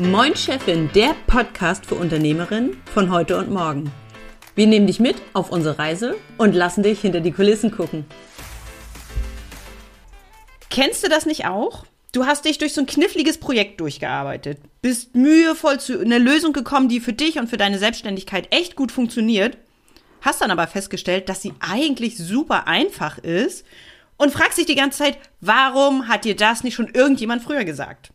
Moin Chefin, der Podcast für Unternehmerinnen von heute und morgen. Wir nehmen dich mit auf unsere Reise und lassen dich hinter die Kulissen gucken. Kennst du das nicht auch? Du hast dich durch so ein kniffliges Projekt durchgearbeitet, bist mühevoll zu einer Lösung gekommen, die für dich und für deine Selbstständigkeit echt gut funktioniert, hast dann aber festgestellt, dass sie eigentlich super einfach ist und fragst dich die ganze Zeit, warum hat dir das nicht schon irgendjemand früher gesagt?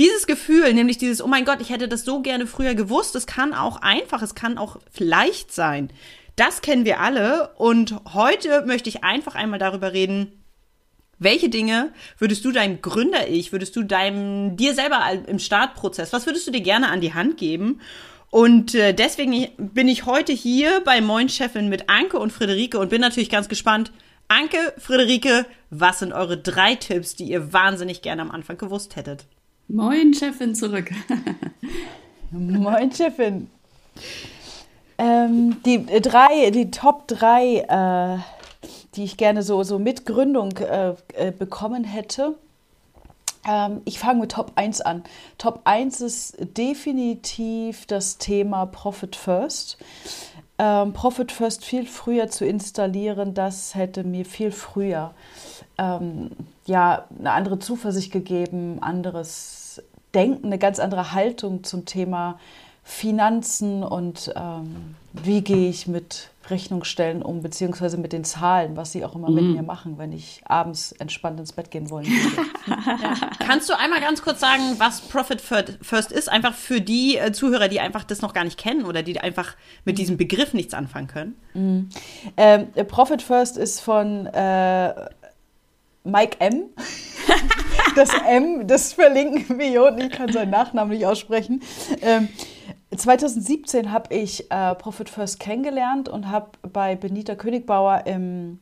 Dieses Gefühl, nämlich dieses, oh mein Gott, ich hätte das so gerne früher gewusst, es kann auch einfach, es kann auch leicht sein. Das kennen wir alle und heute möchte ich einfach einmal darüber reden, welche Dinge würdest du deinem Gründer-Ich, würdest du deinem, dir selber im Startprozess, was würdest du dir gerne an die Hand geben? Und äh, deswegen bin ich heute hier bei Moin Chefin mit Anke und Friederike und bin natürlich ganz gespannt. Anke, Friederike, was sind eure drei Tipps, die ihr wahnsinnig gerne am Anfang gewusst hättet? Moin, Chefin, zurück. Moin, Chefin. Ähm, die drei, die Top drei, äh, die ich gerne so, so mit Gründung äh, äh, bekommen hätte. Ähm, ich fange mit Top 1 an. Top 1 ist definitiv das Thema Profit First. Ähm, Profit First viel früher zu installieren, das hätte mir viel früher ähm, ja, eine andere Zuversicht gegeben, anderes Denken, eine ganz andere Haltung zum Thema Finanzen und ähm, wie gehe ich mit Rechnungsstellen um, beziehungsweise mit den Zahlen, was sie auch immer mhm. mit mir machen, wenn ich abends entspannt ins Bett gehen wollen würde. ja. Kannst du einmal ganz kurz sagen, was Profit First ist? Einfach für die äh, Zuhörer, die einfach das noch gar nicht kennen oder die einfach mit diesem Begriff nichts anfangen können. Mhm. Ähm, Profit First ist von äh, Mike M. das M, das verlinken wir hier unten. Ich kann seinen Nachnamen nicht aussprechen. Ähm, 2017 habe ich äh, Profit First kennengelernt und habe bei Benita Königbauer im,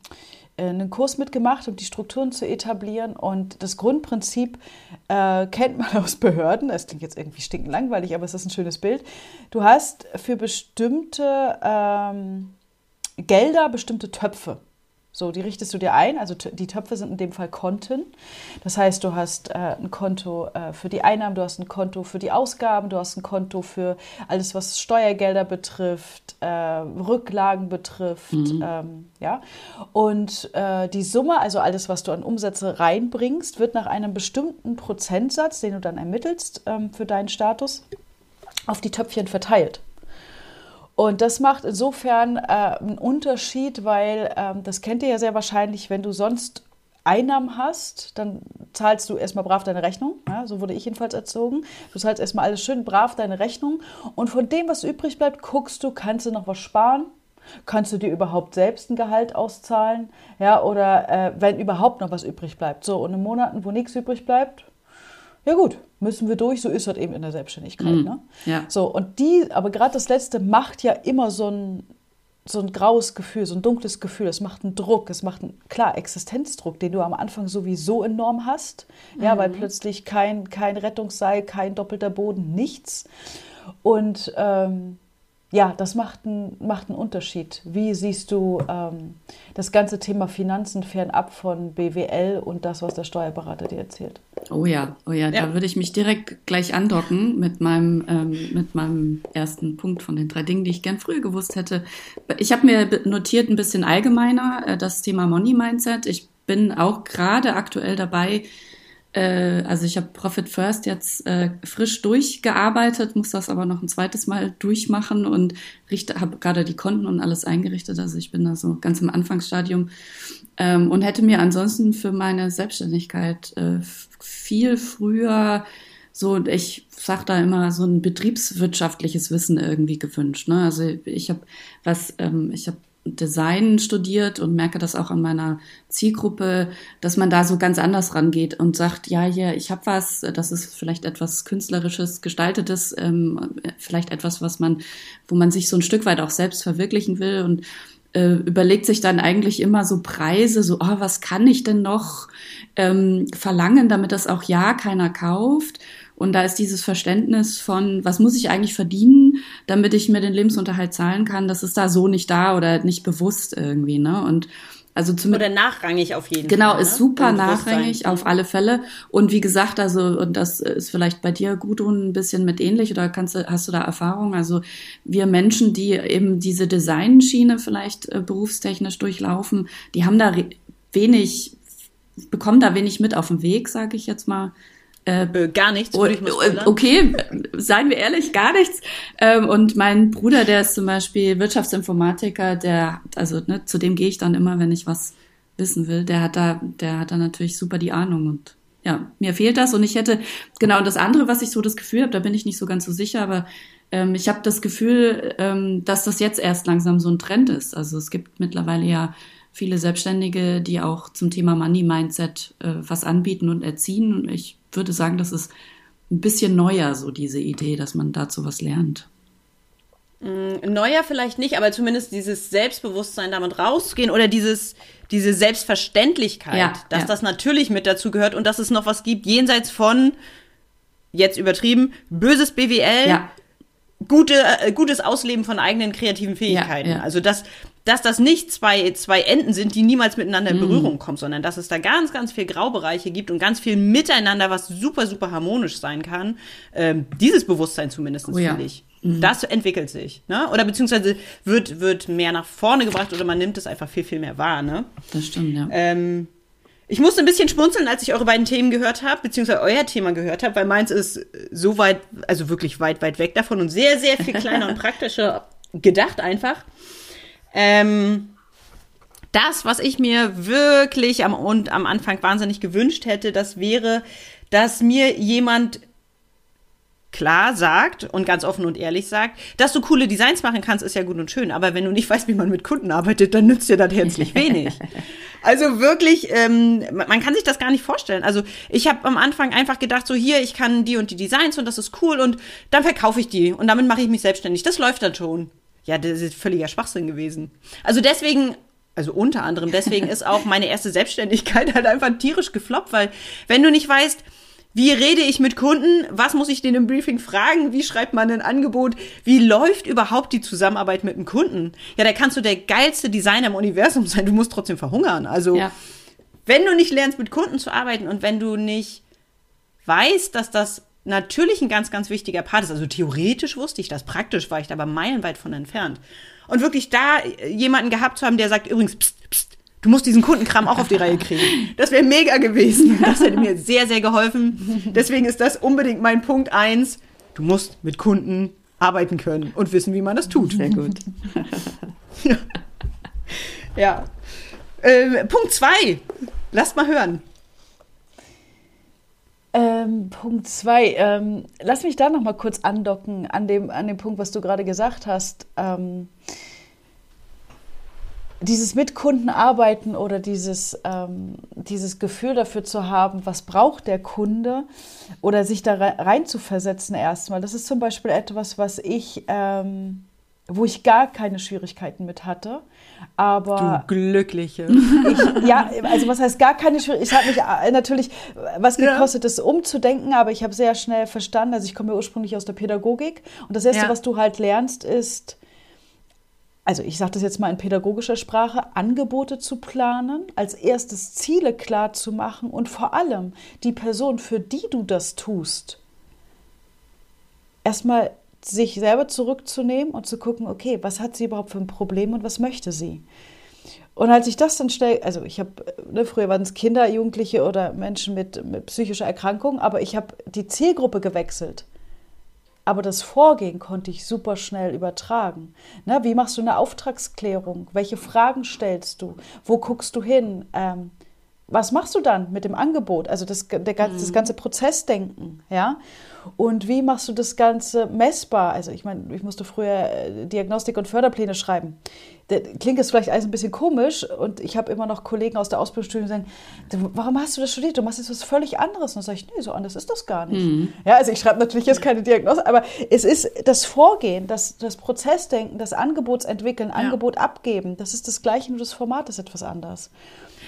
äh, einen Kurs mitgemacht, um die Strukturen zu etablieren. Und das Grundprinzip äh, kennt man aus Behörden. Es klingt jetzt irgendwie stinkend langweilig, aber es ist ein schönes Bild. Du hast für bestimmte ähm, Gelder bestimmte Töpfe. So, die richtest du dir ein. Also die Töpfe sind in dem Fall Konten. Das heißt, du hast äh, ein Konto äh, für die Einnahmen, du hast ein Konto für die Ausgaben, du hast ein Konto für alles, was Steuergelder betrifft, äh, Rücklagen betrifft. Mhm. Ähm, ja. Und äh, die Summe, also alles, was du an Umsätze reinbringst, wird nach einem bestimmten Prozentsatz, den du dann ermittelst ähm, für deinen Status, auf die Töpfchen verteilt. Und das macht insofern äh, einen Unterschied, weil ähm, das kennt ihr ja sehr wahrscheinlich, wenn du sonst Einnahmen hast, dann zahlst du erstmal brav deine Rechnung. Ja, so wurde ich jedenfalls erzogen. Du zahlst erstmal alles schön brav deine Rechnung. Und von dem, was übrig bleibt, guckst du, kannst du noch was sparen? Kannst du dir überhaupt selbst ein Gehalt auszahlen? Ja, oder äh, wenn überhaupt noch was übrig bleibt. So, und in Monaten, wo nichts übrig bleibt, ja gut, müssen wir durch, so ist das eben in der Selbstständigkeit. Mhm. Ne? Ja. So, und die, aber gerade das Letzte macht ja immer so ein, so ein graues Gefühl, so ein dunkles Gefühl. Es macht einen Druck, es macht einen, klar, Existenzdruck, den du am Anfang sowieso enorm hast. Mhm. Ja, weil plötzlich kein, kein Rettungsseil, kein doppelter Boden, nichts. Und ähm, ja, das macht, ein, macht einen Unterschied. Wie siehst du ähm, das ganze Thema Finanzen fernab von BWL und das, was der Steuerberater dir erzählt? Oh ja, oh ja, ja. da würde ich mich direkt gleich andocken mit meinem, ähm, mit meinem ersten Punkt von den drei Dingen, die ich gern früher gewusst hätte. Ich habe mir notiert ein bisschen allgemeiner äh, das Thema Money Mindset. Ich bin auch gerade aktuell dabei, äh, also ich habe Profit First jetzt äh, frisch durchgearbeitet, muss das aber noch ein zweites Mal durchmachen und habe gerade die Konten und alles eingerichtet. Also ich bin da so ganz im Anfangsstadium ähm, und hätte mir ansonsten für meine Selbstständigkeit äh, viel früher so, ich sag da immer so ein betriebswirtschaftliches Wissen irgendwie gewünscht. Ne? Also ich habe was, ähm, ich habe Design studiert und merke das auch an meiner Zielgruppe, dass man da so ganz anders rangeht und sagt, ja, hier, ich habe was, das ist vielleicht etwas künstlerisches, gestaltetes, ähm, vielleicht etwas, was man, wo man sich so ein Stück weit auch selbst verwirklichen will und äh, überlegt sich dann eigentlich immer so Preise, so, oh, was kann ich denn noch ähm, verlangen, damit das auch ja keiner kauft. Und da ist dieses Verständnis von, was muss ich eigentlich verdienen, damit ich mir den Lebensunterhalt zahlen kann, das ist da so nicht da oder nicht bewusst irgendwie. Ne? Und Also Oder nachrangig auf jeden genau, Fall. Genau, ist super nachrangig auf alle Fälle. Und wie gesagt, also, und das ist vielleicht bei dir, Gudrun, ein bisschen mit ähnlich oder kannst du, hast du da Erfahrung? Also wir Menschen, die eben diese Designschiene vielleicht äh, berufstechnisch durchlaufen, die haben da wenig, bekommen da wenig mit auf dem Weg, sage ich jetzt mal. Äh, äh, gar nichts. Würde ich mal okay, seien wir ehrlich, gar nichts. Ähm, und mein Bruder, der ist zum Beispiel Wirtschaftsinformatiker, der, also ne, zu dem gehe ich dann immer, wenn ich was wissen will. Der hat da, der hat da natürlich super die Ahnung und ja, mir fehlt das und ich hätte genau und das andere, was ich so das Gefühl habe, da bin ich nicht so ganz so sicher, aber ähm, ich habe das Gefühl, ähm, dass das jetzt erst langsam so ein Trend ist. Also es gibt mittlerweile ja viele Selbstständige, die auch zum Thema Money Mindset äh, was anbieten und erziehen. Und ich würde sagen, das ist ein bisschen neuer, so diese Idee, dass man dazu was lernt. Mm, neuer vielleicht nicht, aber zumindest dieses Selbstbewusstsein, damit rauszugehen oder dieses, diese Selbstverständlichkeit, ja, dass ja. das natürlich mit dazu gehört und dass es noch was gibt, jenseits von, jetzt übertrieben, böses BWL, ja. gute, äh, gutes Ausleben von eigenen kreativen Fähigkeiten. Also das, dass das nicht zwei, zwei Enden sind, die niemals miteinander in mhm. Berührung mm. kommen, sondern dass es da ganz, ganz viel Graubereiche gibt und ganz viel Miteinander, was super, super harmonisch sein kann. Ähm, dieses Bewusstsein zumindest, oh, ja. finde ich. Mhm. Das entwickelt sich, ne? Oder beziehungsweise wird, wird mehr nach vorne gebracht oder man nimmt es einfach viel, viel mehr wahr, ne? Das stimmt, ja. Ähm, ich musste ein bisschen schmunzeln, als ich eure beiden Themen gehört habe, beziehungsweise euer Thema gehört habe, weil meins ist so weit, also wirklich weit, weit weg davon und sehr, sehr viel kleiner und praktischer gedacht einfach. Ähm, das, was ich mir wirklich am, und am Anfang wahnsinnig gewünscht hätte, das wäre, dass mir jemand klar sagt und ganz offen und ehrlich sagt, dass du coole Designs machen kannst, ist ja gut und schön, aber wenn du nicht weißt, wie man mit Kunden arbeitet, dann nützt dir das herzlich wenig. also wirklich, ähm, man kann sich das gar nicht vorstellen. Also ich habe am Anfang einfach gedacht, so hier, ich kann die und die Designs und das ist cool und dann verkaufe ich die und damit mache ich mich selbstständig. Das läuft dann schon. Ja, das ist völliger Schwachsinn gewesen. Also deswegen, also unter anderem deswegen ist auch meine erste Selbstständigkeit halt einfach tierisch gefloppt, weil wenn du nicht weißt, wie rede ich mit Kunden? Was muss ich denen im Briefing fragen? Wie schreibt man ein Angebot? Wie läuft überhaupt die Zusammenarbeit mit einem Kunden? Ja, da kannst du der geilste Designer im Universum sein. Du musst trotzdem verhungern. Also, ja. wenn du nicht lernst, mit Kunden zu arbeiten und wenn du nicht weißt, dass das natürlich ein ganz, ganz wichtiger Part ist. Also theoretisch wusste ich das, praktisch war ich da aber meilenweit von entfernt. Und wirklich da jemanden gehabt zu haben, der sagt, übrigens, pst, pst, du musst diesen Kundenkram auch auf die Reihe kriegen. Das wäre mega gewesen. Das hätte mir sehr, sehr geholfen. Deswegen ist das unbedingt mein Punkt eins. Du musst mit Kunden arbeiten können und wissen, wie man das tut. Sehr gut. ja. ja. Äh, Punkt zwei. Lasst mal hören. Ähm, Punkt zwei. Ähm, lass mich da noch mal kurz andocken an dem, an dem Punkt, was du gerade gesagt hast. Ähm, dieses mit Kunden arbeiten oder dieses, ähm, dieses Gefühl dafür zu haben, was braucht der Kunde oder sich da rein zu versetzen erstmal. Das ist zum Beispiel etwas, was ich, ähm, wo ich gar keine Schwierigkeiten mit hatte. Aber du Glückliche. Ich, ja, also was heißt gar keine Schwierigkeiten? Ich habe mich äh, natürlich was gekostet, ja. das umzudenken, aber ich habe sehr schnell verstanden. Also ich komme ja ursprünglich aus der Pädagogik und das erste, ja. was du halt lernst, ist also ich sage das jetzt mal in pädagogischer Sprache, Angebote zu planen, als erstes Ziele klar zu machen und vor allem die Person, für die du das tust, erstmal sich selber zurückzunehmen und zu gucken, okay, was hat sie überhaupt für ein Problem und was möchte sie? Und als ich das dann schnell, also ich habe, ne, früher waren es Kinder, Jugendliche oder Menschen mit, mit psychischer Erkrankung, aber ich habe die Zielgruppe gewechselt. Aber das Vorgehen konnte ich super schnell übertragen. Ne, wie machst du eine Auftragsklärung? Welche Fragen stellst du? Wo guckst du hin? Ähm, was machst du dann mit dem Angebot? Also das, der, das mhm. ganze Prozessdenken, ja. Und wie machst du das Ganze messbar? Also ich meine, ich musste früher äh, Diagnostik- und Förderpläne schreiben. Das klingt jetzt vielleicht alles ein bisschen komisch und ich habe immer noch Kollegen aus der Ausbildungsstudie, die sagen, warum hast du das studiert? Du machst jetzt was völlig anderes. Und dann sage ich, nee, so anders ist das gar nicht. Mhm. Ja, also ich schreibe natürlich jetzt keine Diagnose, aber es ist das Vorgehen, das, das Prozessdenken, das Angebotsentwickeln, ja. Angebot abgeben, das ist das Gleiche, nur das Format ist etwas anders.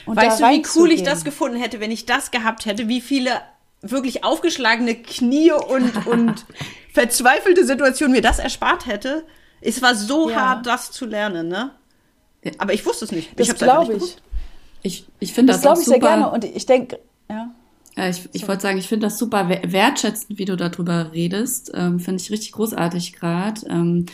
Und weißt du, wie cool ich das gefunden hätte, wenn ich das gehabt hätte? Wie viele wirklich aufgeschlagene Knie und, und verzweifelte Situationen mir das erspart hätte? Es war so ja. hart, das zu lernen, ne? Aber ich wusste es nicht. Das glaube ich. Ich, ich finde das, das glaube ich super. sehr gerne und ich denke, ja. Ich, ich wollte sagen, ich finde das super wertschätzend, wie du darüber redest. Ähm, finde ich richtig großartig gerade. Ähm,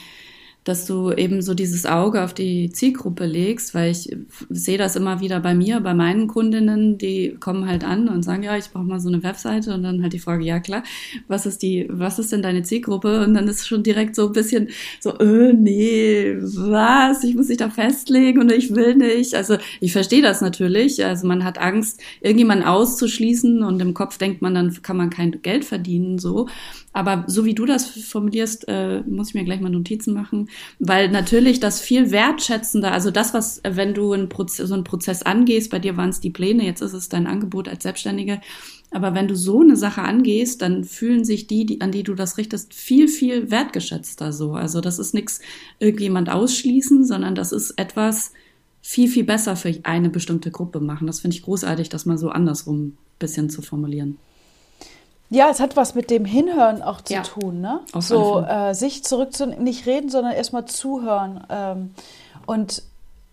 dass du eben so dieses Auge auf die Zielgruppe legst, weil ich sehe das immer wieder bei mir, bei meinen Kundinnen, die kommen halt an und sagen, ja, ich brauche mal so eine Webseite und dann halt die Frage, ja klar, was ist die, was ist denn deine Zielgruppe? Und dann ist schon direkt so ein bisschen so, äh, nee, was? Ich muss mich da festlegen und ich will nicht. Also ich verstehe das natürlich. Also man hat Angst, irgendjemanden auszuschließen und im Kopf denkt man, dann kann man kein Geld verdienen, so. Aber so wie du das formulierst, äh, muss ich mir gleich mal Notizen machen, weil natürlich das viel wertschätzender, also das, was, wenn du Proze so einen Prozess angehst, bei dir waren es die Pläne, jetzt ist es dein Angebot als Selbstständige, aber wenn du so eine Sache angehst, dann fühlen sich die, die, an die du das richtest, viel, viel wertgeschätzter so. Also das ist nichts irgendjemand ausschließen, sondern das ist etwas viel, viel besser für eine bestimmte Gruppe machen. Das finde ich großartig, das mal so andersrum bisschen zu formulieren. Ja, es hat was mit dem Hinhören auch zu ja. tun, ne? Auf so äh, sich zurück zu nicht reden, sondern erstmal zuhören. Ähm, und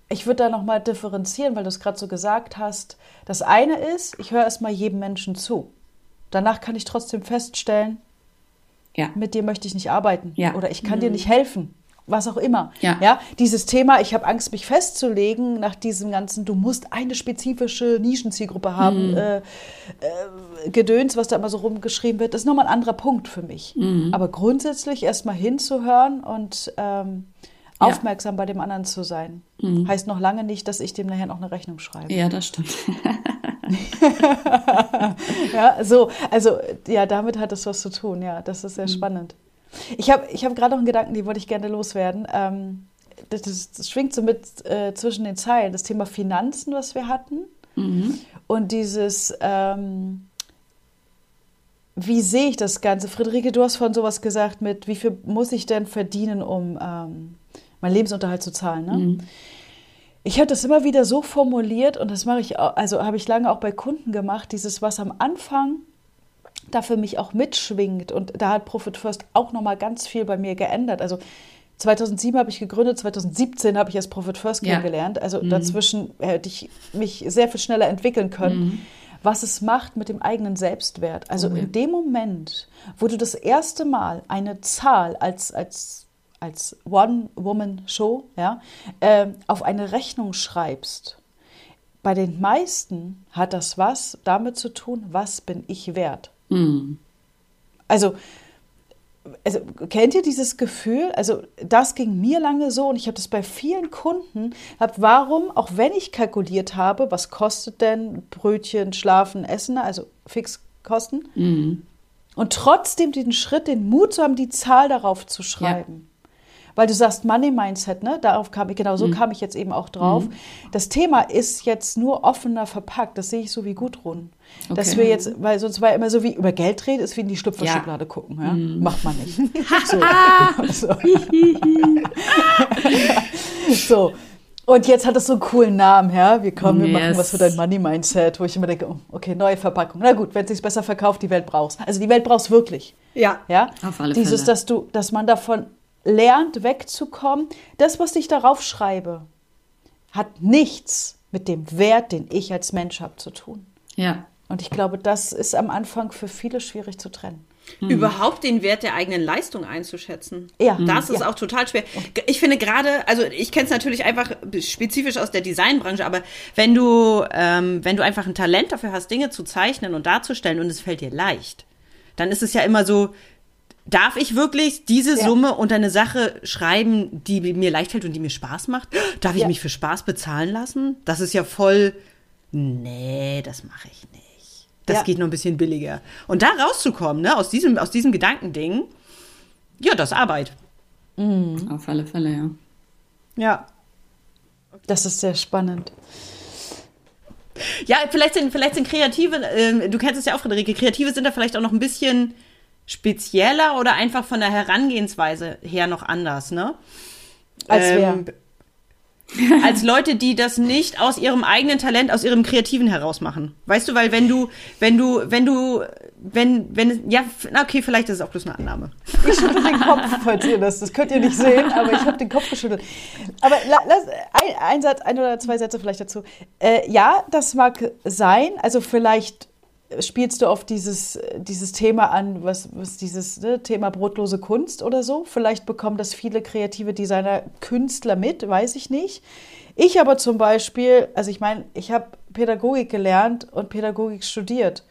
ich würde da nochmal differenzieren, weil du es gerade so gesagt hast. Das eine ist, ich höre erstmal jedem Menschen zu. Danach kann ich trotzdem feststellen, ja. mit dir möchte ich nicht arbeiten. Ja. Oder ich kann mhm. dir nicht helfen was auch immer. Ja. ja dieses Thema, ich habe Angst, mich festzulegen nach diesem ganzen, du musst eine spezifische Nischenzielgruppe haben, mhm. äh, äh, Gedöns, was da immer so rumgeschrieben wird, ist nochmal ein anderer Punkt für mich. Mhm. Aber grundsätzlich erstmal hinzuhören und ähm, ja. aufmerksam bei dem anderen zu sein, mhm. heißt noch lange nicht, dass ich dem nachher noch eine Rechnung schreibe. Ja, das stimmt. ja, so, also ja, damit hat es was zu tun, ja, das ist sehr mhm. spannend. Ich habe ich hab gerade noch einen Gedanken, die wollte ich gerne loswerden. Ähm, das, das, das, schwingt so mit äh, zwischen den Zeilen. Das Thema Finanzen, was wir hatten. Mhm. Und dieses, ähm, wie sehe ich das Ganze? Friederike, du hast von sowas gesagt mit, wie viel muss ich denn verdienen, um ähm, meinen Lebensunterhalt zu zahlen? Ne? Mhm. Ich habe das immer wieder so formuliert und das mache ich, also habe ich lange auch bei Kunden gemacht, dieses, was am Anfang da für mich auch mitschwingt. Und da hat Profit First auch nochmal ganz viel bei mir geändert. Also 2007 habe ich gegründet, 2017 habe ich erst Profit First kennengelernt. Also mhm. dazwischen hätte ich mich sehr viel schneller entwickeln können. Mhm. Was es macht mit dem eigenen Selbstwert. Also oh, ja. in dem Moment, wo du das erste Mal eine Zahl als, als, als One-Woman-Show ja, äh, auf eine Rechnung schreibst, bei den meisten hat das was damit zu tun, was bin ich wert. Mhm. Also, also, kennt ihr dieses Gefühl? Also, das ging mir lange so und ich habe das bei vielen Kunden. Hab, warum, auch wenn ich kalkuliert habe, was kostet denn Brötchen, Schlafen, Essen, also Fixkosten, mhm. und trotzdem den Schritt, den Mut zu haben, die Zahl darauf zu schreiben. Weil du sagst Money Mindset, ne? Darauf kam ich, genau so mhm. kam ich jetzt eben auch drauf. Mhm. Das Thema ist jetzt nur offener verpackt. Das sehe ich so wie Gudrun. Okay. Dass wir jetzt, weil sonst war immer so wie über Geld reden, ist wie in die Schlüpferschublade ja. gucken. Ja? Mhm. Macht man nicht. so. so. Und jetzt hat es so einen coolen Namen, ja. Wir kommen, wir yes. machen was für dein Money Mindset, wo ich immer denke, oh, okay, neue Verpackung. Na gut, wenn es sich besser verkauft, die Welt brauchst. Also die Welt brauchst wirklich. Ja. Ja. Auf alle Dieses, Fälle. dass du, dass man davon lernt wegzukommen. Das, was ich darauf schreibe, hat nichts mit dem Wert, den ich als Mensch habe, zu tun. Ja. Und ich glaube, das ist am Anfang für viele schwierig zu trennen. Mhm. Überhaupt den Wert der eigenen Leistung einzuschätzen. Ja. Das ist ja. auch total schwer. Ich finde gerade, also ich kenne es natürlich einfach spezifisch aus der Designbranche, aber wenn du, ähm, wenn du einfach ein Talent dafür hast, Dinge zu zeichnen und darzustellen und es fällt dir leicht, dann ist es ja immer so, Darf ich wirklich diese ja. Summe unter eine Sache schreiben, die mir leicht fällt und die mir Spaß macht? Darf ich ja. mich für Spaß bezahlen lassen? Das ist ja voll. Nee, das mache ich nicht. Das ja. geht noch ein bisschen billiger. Und da rauszukommen, ne, aus diesem, aus diesem Gedankending, ja, das ist Arbeit. Mhm. Auf alle Fälle, ja. Ja. Das ist sehr spannend. Ja, vielleicht sind, vielleicht sind Kreative, äh, du kennst es ja auch, Friederike, Kreative sind da vielleicht auch noch ein bisschen spezieller oder einfach von der Herangehensweise her noch anders, ne? Als ähm, als Leute, die das nicht aus ihrem eigenen Talent, aus ihrem Kreativen heraus machen. Weißt du, weil wenn du, wenn du, wenn du, wenn, wenn, ja, okay, vielleicht ist es auch bloß eine Annahme. Ich schüttel den Kopf, falls ihr das, das könnt ihr nicht sehen, aber ich habe den Kopf geschüttelt. Aber lass, ein, ein Satz, ein oder zwei Sätze vielleicht dazu. Äh, ja, das mag sein, also vielleicht spielst du auf dieses, dieses Thema an, was, was dieses ne, Thema brotlose Kunst oder so. Vielleicht bekommen das viele kreative Designer, Künstler mit, weiß ich nicht. Ich aber zum Beispiel, also ich meine, ich habe Pädagogik gelernt und Pädagogik studiert.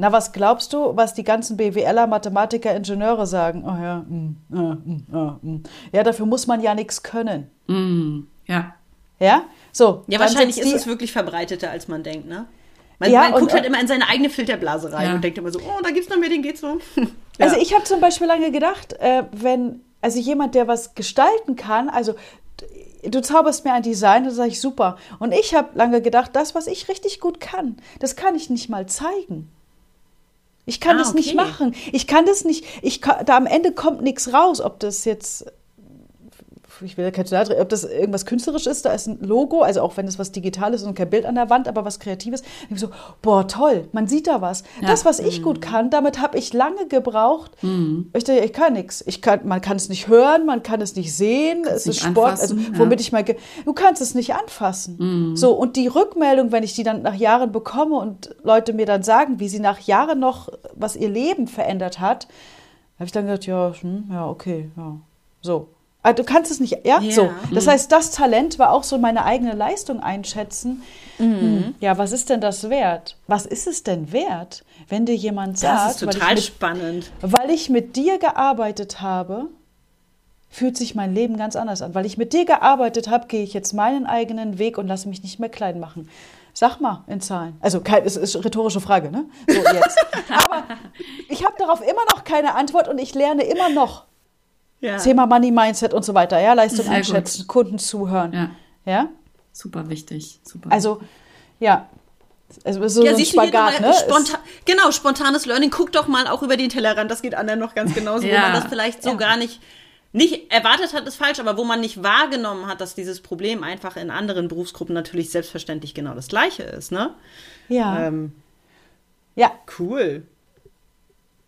Na, was glaubst du, was die ganzen BWLer, Mathematiker, Ingenieure sagen? Oh ja, mm, mm, äh, ja, dafür muss man ja nichts können. Mm, ja. Ja, so. Ja, wahrscheinlich ist es wirklich verbreiteter, als man denkt, ne? Man, ja, man guckt und, halt immer in seine eigene Filterblase rein ja. und denkt immer so, oh, da gibt's noch mehr, den geht's so. ja. Also ich habe zum Beispiel lange gedacht, äh, wenn, also jemand, der was gestalten kann, also du zauberst mir ein Design, dann sage ich super. Und ich habe lange gedacht, das, was ich richtig gut kann, das kann ich nicht mal zeigen. Ich kann ah, das okay. nicht machen. Ich kann das nicht, ich kann, da am Ende kommt nichts raus, ob das jetzt ich will ja kein Total, ob das irgendwas künstlerisch ist, da ist ein Logo, also auch wenn es was Digitales ist und kein Bild an der Wand, aber was Kreatives. Ich so, boah, toll, man sieht da was. Ja. Das, was ich mhm. gut kann, damit habe ich lange gebraucht. Mhm. Ich dachte, ich kann nichts. Ich kann, man kann es nicht hören, man kann es nicht sehen, es ist Sport, also womit ja. ich mal, du kannst es nicht anfassen. Mhm. So, und die Rückmeldung, wenn ich die dann nach Jahren bekomme und Leute mir dann sagen, wie sie nach Jahren noch, was ihr Leben verändert hat, habe ich dann gedacht, ja, hm, ja, okay, ja, so. Ah, du kannst es nicht, ja, ja. so. Das mhm. heißt, das Talent war auch so meine eigene Leistung einschätzen. Mhm. Hm, ja, was ist denn das wert? Was ist es denn wert, wenn dir jemand sagt, weil mit, spannend, weil ich mit dir gearbeitet habe, fühlt sich mein Leben ganz anders an. Weil ich mit dir gearbeitet habe, gehe ich jetzt meinen eigenen Weg und lasse mich nicht mehr klein machen. Sag mal in Zahlen. Also, es ist eine rhetorische Frage, ne? So, jetzt. Aber ich habe darauf immer noch keine Antwort und ich lerne immer noch. Ja. Thema Money Mindset und so weiter, ja, Leistung Sehr einschätzen, gut. Kunden zuhören. Ja. ja. Super wichtig. Super also, ja. Also so, ja, so ein Spagat, ne? Spontan, genau, spontanes Learning. Guck doch mal auch über den Tellerrand, das geht anderen noch ganz genauso, ja. wo man das vielleicht so ja. gar nicht, nicht erwartet hat, ist falsch, aber wo man nicht wahrgenommen hat, dass dieses Problem einfach in anderen Berufsgruppen natürlich selbstverständlich genau das gleiche ist, ne? Ja. Ähm, ja. Cool.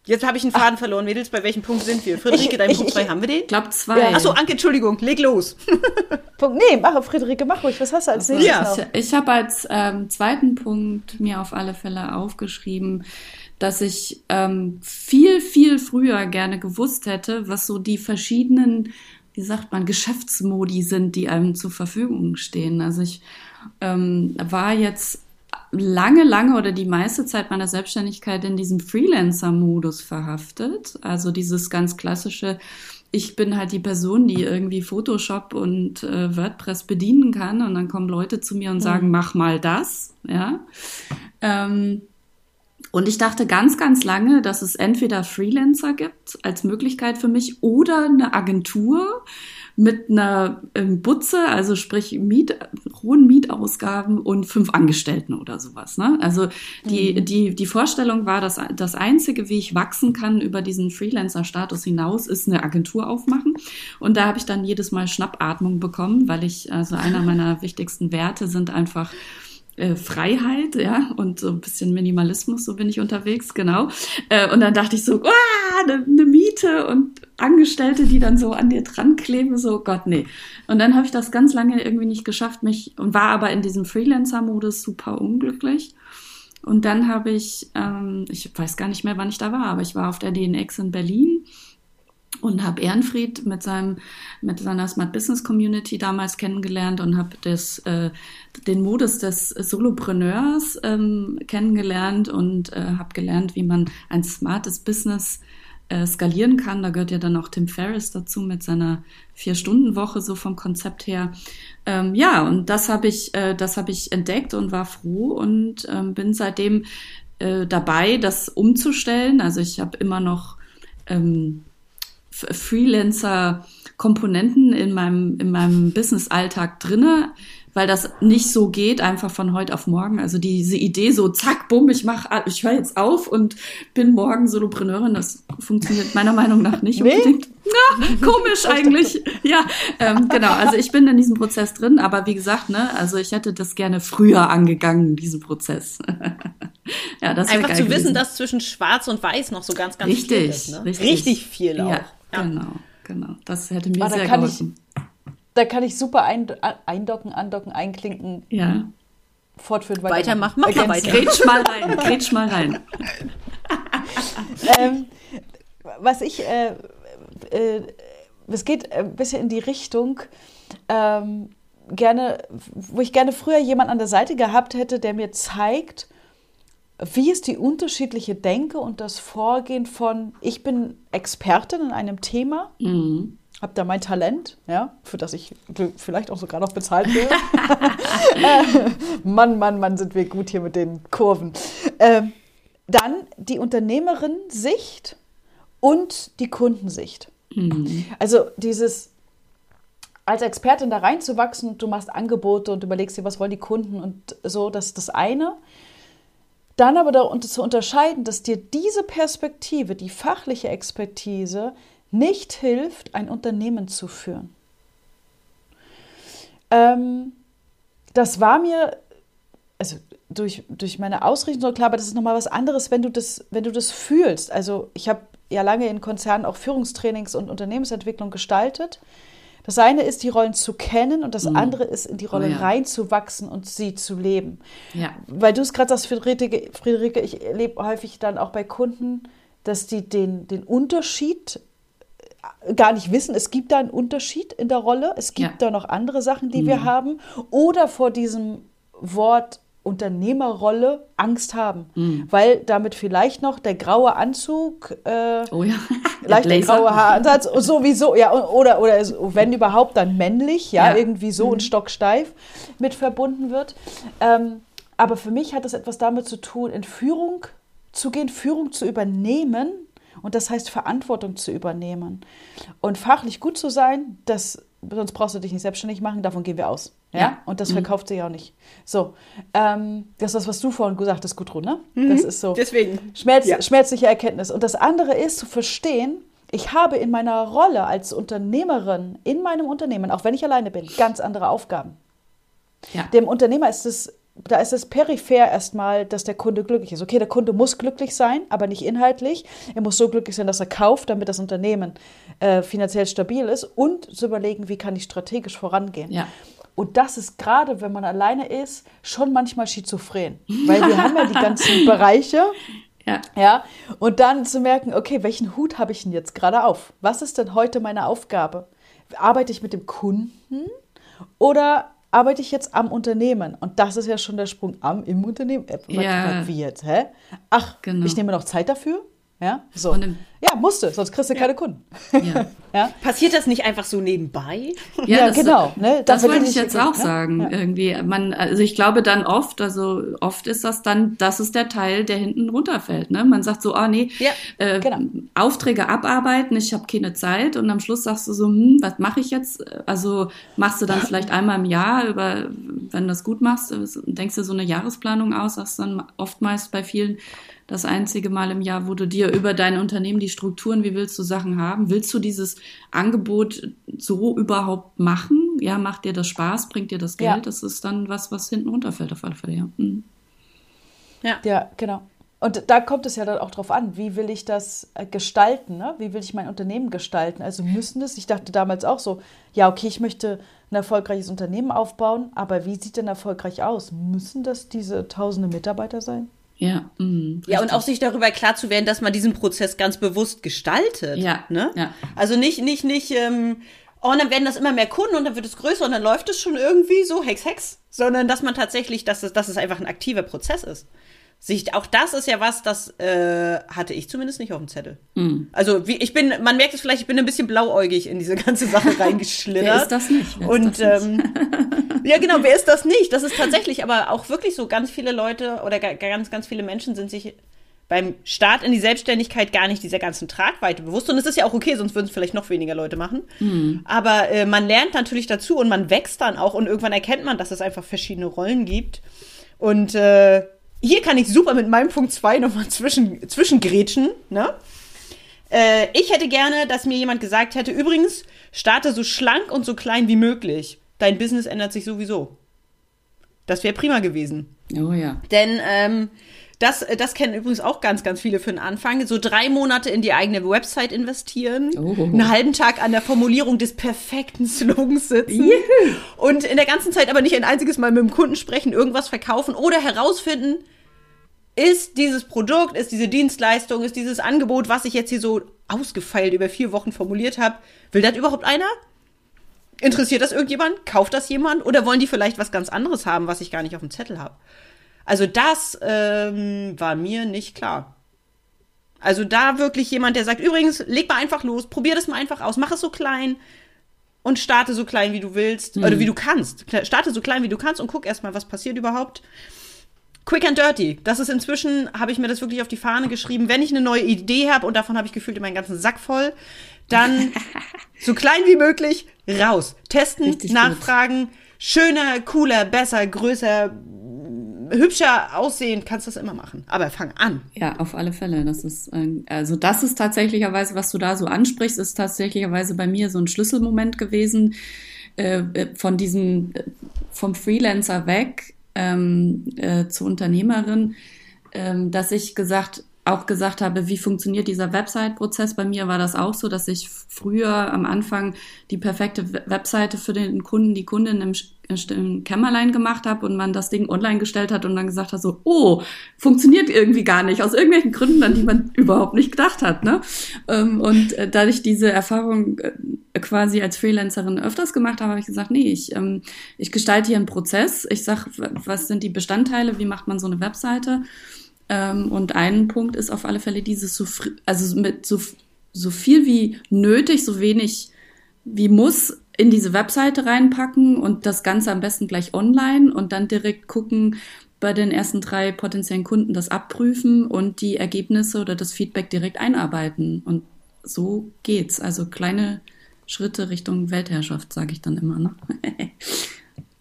Jetzt habe ich einen Faden Ach. verloren, Mädels. Bei welchem Punkt sind wir? Friederike, dein Punkt 2, haben wir den? Ich glaube zwei. Ja. Achso, Anke, Entschuldigung, leg los. Punkt, nee, mach, Friederike, mach ruhig. Was hast du als nächstes ja. Ich, ich habe als ähm, zweiten Punkt mir auf alle Fälle aufgeschrieben, dass ich ähm, viel, viel früher gerne gewusst hätte, was so die verschiedenen, wie sagt man, Geschäftsmodi sind, die einem zur Verfügung stehen. Also ich ähm, war jetzt lange, lange oder die meiste Zeit meiner Selbstständigkeit in diesem Freelancer-Modus verhaftet. Also dieses ganz klassische, ich bin halt die Person, die irgendwie Photoshop und äh, WordPress bedienen kann und dann kommen Leute zu mir und sagen, mhm. mach mal das, ja. Ähm, und ich dachte ganz, ganz lange, dass es entweder Freelancer gibt als Möglichkeit für mich oder eine Agentur, mit einer ähm, Butze, also sprich Miet, hohen Mietausgaben und fünf Angestellten oder sowas. Ne? Also die, mhm. die, die Vorstellung war, dass das Einzige, wie ich wachsen kann über diesen Freelancer-Status hinaus, ist eine Agentur aufmachen. Und da habe ich dann jedes Mal Schnappatmung bekommen, weil ich, also einer meiner wichtigsten Werte sind einfach äh, Freiheit, ja, und so ein bisschen Minimalismus, so bin ich unterwegs, genau. Äh, und dann dachte ich so, eine ne Miete und Angestellte, die dann so an dir dran kleben, so Gott, nee. Und dann habe ich das ganz lange irgendwie nicht geschafft, mich und war aber in diesem Freelancer-Modus super unglücklich. Und dann habe ich, ähm, ich weiß gar nicht mehr, wann ich da war, aber ich war auf der DNX in Berlin und habe Ehrenfried mit seinem mit seiner Smart Business Community damals kennengelernt und habe das äh, den Modus des Solopreneurs ähm, kennengelernt und äh, habe gelernt, wie man ein smartes Business äh, skalieren kann. Da gehört ja dann auch Tim Ferriss dazu mit seiner Vier-Stunden-Woche so vom Konzept her. Ähm, ja, und das habe ich, äh, das habe ich entdeckt und war froh und ähm, bin seitdem äh, dabei, das umzustellen. Also ich habe immer noch ähm, Freelancer-Komponenten in meinem, in meinem Business-Alltag drinne weil das nicht so geht, einfach von heute auf morgen. Also diese Idee so, zack, bumm, ich mach, ich höre jetzt auf und bin morgen Solopreneurin, das funktioniert meiner Meinung nach nicht nee? unbedingt. Ja, komisch eigentlich. Ja, ähm, genau. Also ich bin in diesem Prozess drin, aber wie gesagt, ne, also ich hätte das gerne früher angegangen, diesen Prozess. ja, das Einfach zu wissen, dass zwischen Schwarz und Weiß noch so ganz, ganz richtig, viel ist. Ne? Richtig, richtig viel auch. Ja, ja, genau, genau. Das hätte mir aber sehr geholfen. Ich, da kann ich super ein, eindocken, andocken, einklinken. Ja. Fortführen, weiter. Weiter, mach, mach mal weiter. Grätsch mal rein, grätsch mal rein. ähm, was ich, äh, äh, es geht ein bisschen in die Richtung, ähm, gerne, wo ich gerne früher jemand an der Seite gehabt hätte, der mir zeigt, wie ist die unterschiedliche Denke und das Vorgehen von, ich bin Expertin in einem Thema. Mhm habe da mein Talent, ja, für das ich vielleicht auch sogar noch bezahlt werde. Mann, Mann, Mann, sind wir gut hier mit den Kurven. Ähm, dann die Unternehmerin-Sicht und die Kundensicht. Mhm. Also dieses als Expertin da reinzuwachsen, du machst Angebote und überlegst dir, was wollen die Kunden und so, das ist das eine. Dann aber darunter zu unterscheiden, dass dir diese Perspektive, die fachliche Expertise, nicht hilft, ein Unternehmen zu führen. Ähm, das war mir, also durch, durch meine Ausrichtung so klar, aber das ist nochmal was anderes, wenn du das, wenn du das fühlst. Also ich habe ja lange in Konzernen auch Führungstrainings und Unternehmensentwicklung gestaltet. Das eine ist, die Rollen zu kennen und das mhm. andere ist, in die Rolle oh, ja. reinzuwachsen und sie zu leben. Ja. Weil du es gerade sagst, Friederike, Friederike, ich erlebe häufig dann auch bei Kunden, dass die den, den Unterschied gar nicht wissen, es gibt da einen Unterschied in der Rolle, es gibt ja. da noch andere Sachen, die mhm. wir haben, oder vor diesem Wort Unternehmerrolle Angst haben, mhm. weil damit vielleicht noch der graue Anzug, äh, oh ja. leicht der graue Haaransatz, sowieso, ja, oder, oder wenn überhaupt dann männlich, ja, ja. irgendwie so mhm. und stocksteif mit verbunden wird. Ähm, aber für mich hat das etwas damit zu tun, in Führung zu gehen, Führung zu übernehmen, und das heißt, Verantwortung zu übernehmen. Und fachlich gut zu sein, das, sonst brauchst du dich nicht selbstständig machen, davon gehen wir aus. Ja? ja. Und das mhm. verkauft sich auch nicht. So, ähm, das ist das, was du vorhin gesagt hast, Gudrun, ne? Mhm. Das ist so. Deswegen. Schmerz, ja. Schmerzliche Erkenntnis. Und das andere ist zu verstehen, ich habe in meiner Rolle als Unternehmerin in meinem Unternehmen, auch wenn ich alleine bin, ganz andere Aufgaben. Ja. Dem Unternehmer ist es da ist es peripher erstmal, dass der Kunde glücklich ist. Okay, der Kunde muss glücklich sein, aber nicht inhaltlich. Er muss so glücklich sein, dass er kauft, damit das Unternehmen äh, finanziell stabil ist und zu überlegen, wie kann ich strategisch vorangehen. Ja. Und das ist gerade, wenn man alleine ist, schon manchmal schizophren. Weil wir haben ja die ganzen Bereiche. Ja. ja. Und dann zu merken, okay, welchen Hut habe ich denn jetzt gerade auf? Was ist denn heute meine Aufgabe? Arbeite ich mit dem Kunden oder arbeite ich jetzt am Unternehmen. Und das ist ja schon der Sprung am im Unternehmen. Äh, ja. Wie jetzt, hä? Ach, genau. ich nehme noch Zeit dafür? Ja, so. Ja, musste, sonst kriegst du ja. keine Kunden. Ja. ja. Passiert das nicht einfach so nebenbei? Ja, ja das, genau. Ne? Das, das wollte ich jetzt auch ne? sagen. Irgendwie, man, also ich glaube dann oft, also oft ist das dann, das ist der Teil, der hinten runterfällt. Ne? Man sagt so, ah oh, nee, äh, genau. Aufträge abarbeiten, ich habe keine Zeit und am Schluss sagst du so, hm, was mache ich jetzt? Also machst du dann vielleicht einmal im Jahr, über, wenn du das gut machst, denkst du so eine Jahresplanung aus, sagst dann oftmals bei vielen das einzige Mal im Jahr, wo du dir über dein Unternehmen die Strukturen, wie willst du Sachen haben? Willst du dieses Angebot so überhaupt machen? Ja, macht dir das Spaß? Bringt dir das Geld? Ja. Das ist dann was, was hinten runterfällt auf alle Fälle, ja. Mhm. Ja. ja, genau. Und da kommt es ja dann auch drauf an, wie will ich das äh, gestalten, ne? wie will ich mein Unternehmen gestalten. Also müssen es, ich dachte damals auch so, ja, okay, ich möchte ein erfolgreiches Unternehmen aufbauen, aber wie sieht denn erfolgreich aus? Müssen das diese tausende Mitarbeiter sein? Ja, mh, ja, und auch sich darüber klar zu werden, dass man diesen Prozess ganz bewusst gestaltet. Ja. Ne? ja. Also nicht, nicht, nicht, ähm, oh, und dann werden das immer mehr Kunden und dann wird es größer und dann läuft es schon irgendwie so, Hex, Hex, sondern dass man tatsächlich, dass es, dass es einfach ein aktiver Prozess ist. Sich, auch das ist ja was, das äh, hatte ich zumindest nicht auf dem Zettel. Mm. Also wie, ich bin, man merkt es vielleicht, ich bin ein bisschen blauäugig in diese ganze Sache reingeschlittert. wer ist das nicht? Wer und das nicht? Ähm, ja, genau, wer ist das nicht? Das ist tatsächlich, aber auch wirklich so ganz viele Leute oder ganz, ganz viele Menschen sind sich beim Start in die Selbstständigkeit gar nicht dieser ganzen Tragweite bewusst. Und es ist ja auch okay, sonst würden es vielleicht noch weniger Leute machen. Mhm. Aber äh, man lernt natürlich dazu und man wächst dann auch und irgendwann erkennt man, dass es einfach verschiedene Rollen gibt. Und äh, hier kann ich super mit meinem Punkt 2 nochmal zwischen, zwischengrätschen. Ne? Äh, ich hätte gerne, dass mir jemand gesagt hätte, übrigens, starte so schlank und so klein wie möglich. Dein Business ändert sich sowieso. Das wäre prima gewesen. Oh ja. Denn ähm, das, das kennen übrigens auch ganz, ganz viele für den Anfang. So drei Monate in die eigene Website investieren, oh. einen halben Tag an der Formulierung des perfekten Slogans sitzen Juhu. und in der ganzen Zeit aber nicht ein einziges Mal mit dem Kunden sprechen, irgendwas verkaufen oder herausfinden, ist dieses Produkt, ist diese Dienstleistung, ist dieses Angebot, was ich jetzt hier so ausgefeilt über vier Wochen formuliert habe, will das überhaupt einer? Interessiert das irgendjemand? Kauft das jemand? Oder wollen die vielleicht was ganz anderes haben, was ich gar nicht auf dem Zettel habe? Also das ähm, war mir nicht klar. Also da wirklich jemand, der sagt, übrigens, leg mal einfach los, probier das mal einfach aus, mach es so klein und starte so klein, wie du willst, mhm. oder wie du kannst. Starte so klein, wie du kannst und guck erstmal, was passiert überhaupt. Quick and dirty. Das ist inzwischen, habe ich mir das wirklich auf die Fahne geschrieben. Wenn ich eine neue Idee habe, und davon habe ich gefühlt meinen ganzen Sack voll, dann so klein wie möglich raus. Testen, Richtig nachfragen. Gut. Schöner, cooler, besser, größer, hübscher aussehen, kannst du das immer machen. Aber fang an. Ja, auf alle Fälle. Das ist, also das ist tatsächlicherweise, was du da so ansprichst, ist tatsächlicherweise bei mir so ein Schlüsselmoment gewesen, äh, von diesem, äh, vom Freelancer weg ähm, äh, zur Unternehmerin, ähm, dass ich gesagt, auch gesagt habe, wie funktioniert dieser Website-Prozess. Bei mir war das auch so, dass ich früher am Anfang die perfekte Webseite für den Kunden, die Kundin im, im Kämmerlein gemacht habe und man das Ding online gestellt hat und dann gesagt hat so, oh, funktioniert irgendwie gar nicht, aus irgendwelchen Gründen, an die man überhaupt nicht gedacht hat. Ne? Ähm, und äh, da ich diese Erfahrung äh, quasi als Freelancerin öfters gemacht habe, habe ich gesagt, nee, ich, ähm, ich gestalte hier einen Prozess. Ich sage, was sind die Bestandteile, wie macht man so eine Webseite? Ähm, und ein Punkt ist auf alle Fälle dieses, so, also mit so, so viel wie nötig, so wenig wie muss in diese Webseite reinpacken und das Ganze am besten gleich online und dann direkt gucken, bei den ersten drei potenziellen Kunden das abprüfen und die Ergebnisse oder das Feedback direkt einarbeiten. Und so geht's. Also kleine Schritte Richtung Weltherrschaft, sage ich dann immer. Ne?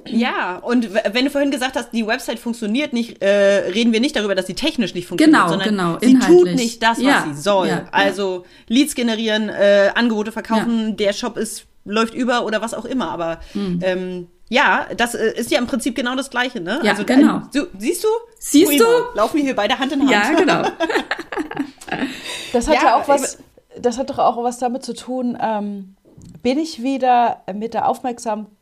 Ja, und wenn du vorhin gesagt hast, die Website funktioniert nicht, äh, reden wir nicht darüber, dass sie technisch nicht funktioniert, genau, sondern genau, sie tut nicht das, was ja, sie soll. Ja, also Leads generieren, äh, Angebote verkaufen, der Shop ist läuft über oder was auch immer. Aber mhm. ähm, ja, das äh, ist ja im Prinzip genau das Gleiche, ne? Ja, also, genau. Äh, du, siehst du? Siehst Primo, du? Laufen wir hier beide Hand in Hand. Ja, genau. das hat ja, ja, auch was, das hat doch auch was damit zu tun, ähm, bin ich wieder mit der Aufmerksamkeit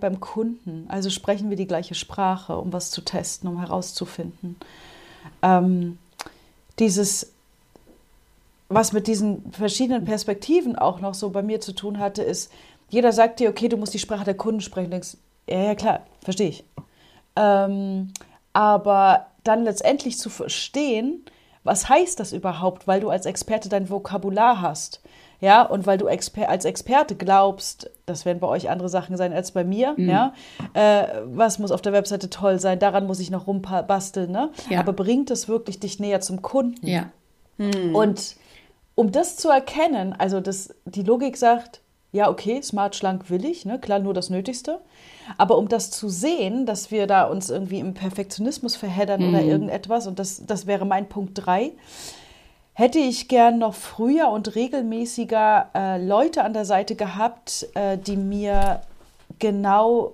beim Kunden. Also sprechen wir die gleiche Sprache, um was zu testen, um herauszufinden. Ähm, dieses, was mit diesen verschiedenen Perspektiven auch noch so bei mir zu tun hatte, ist, jeder sagt dir, okay, du musst die Sprache der Kunden sprechen. Du denkst, ja, ja, klar, verstehe ich. Ähm, aber dann letztendlich zu verstehen, was heißt das überhaupt, weil du als Experte dein Vokabular hast ja, und weil du Exper als Experte glaubst, das werden bei euch andere Sachen sein als bei mir, mhm. ja, äh, was muss auf der Webseite toll sein, daran muss ich noch rumbasteln, ne? Ja. Aber bringt es wirklich dich näher zum Kunden? Ja. Mhm. Und um das zu erkennen, also das, die Logik sagt, ja, okay, smart, schlank will ich, ne? klar, nur das Nötigste. Aber um das zu sehen, dass wir da uns irgendwie im Perfektionismus verheddern mhm. oder irgendetwas, und das, das wäre mein Punkt drei, hätte ich gern noch früher und regelmäßiger äh, Leute an der Seite gehabt, äh, die mir genau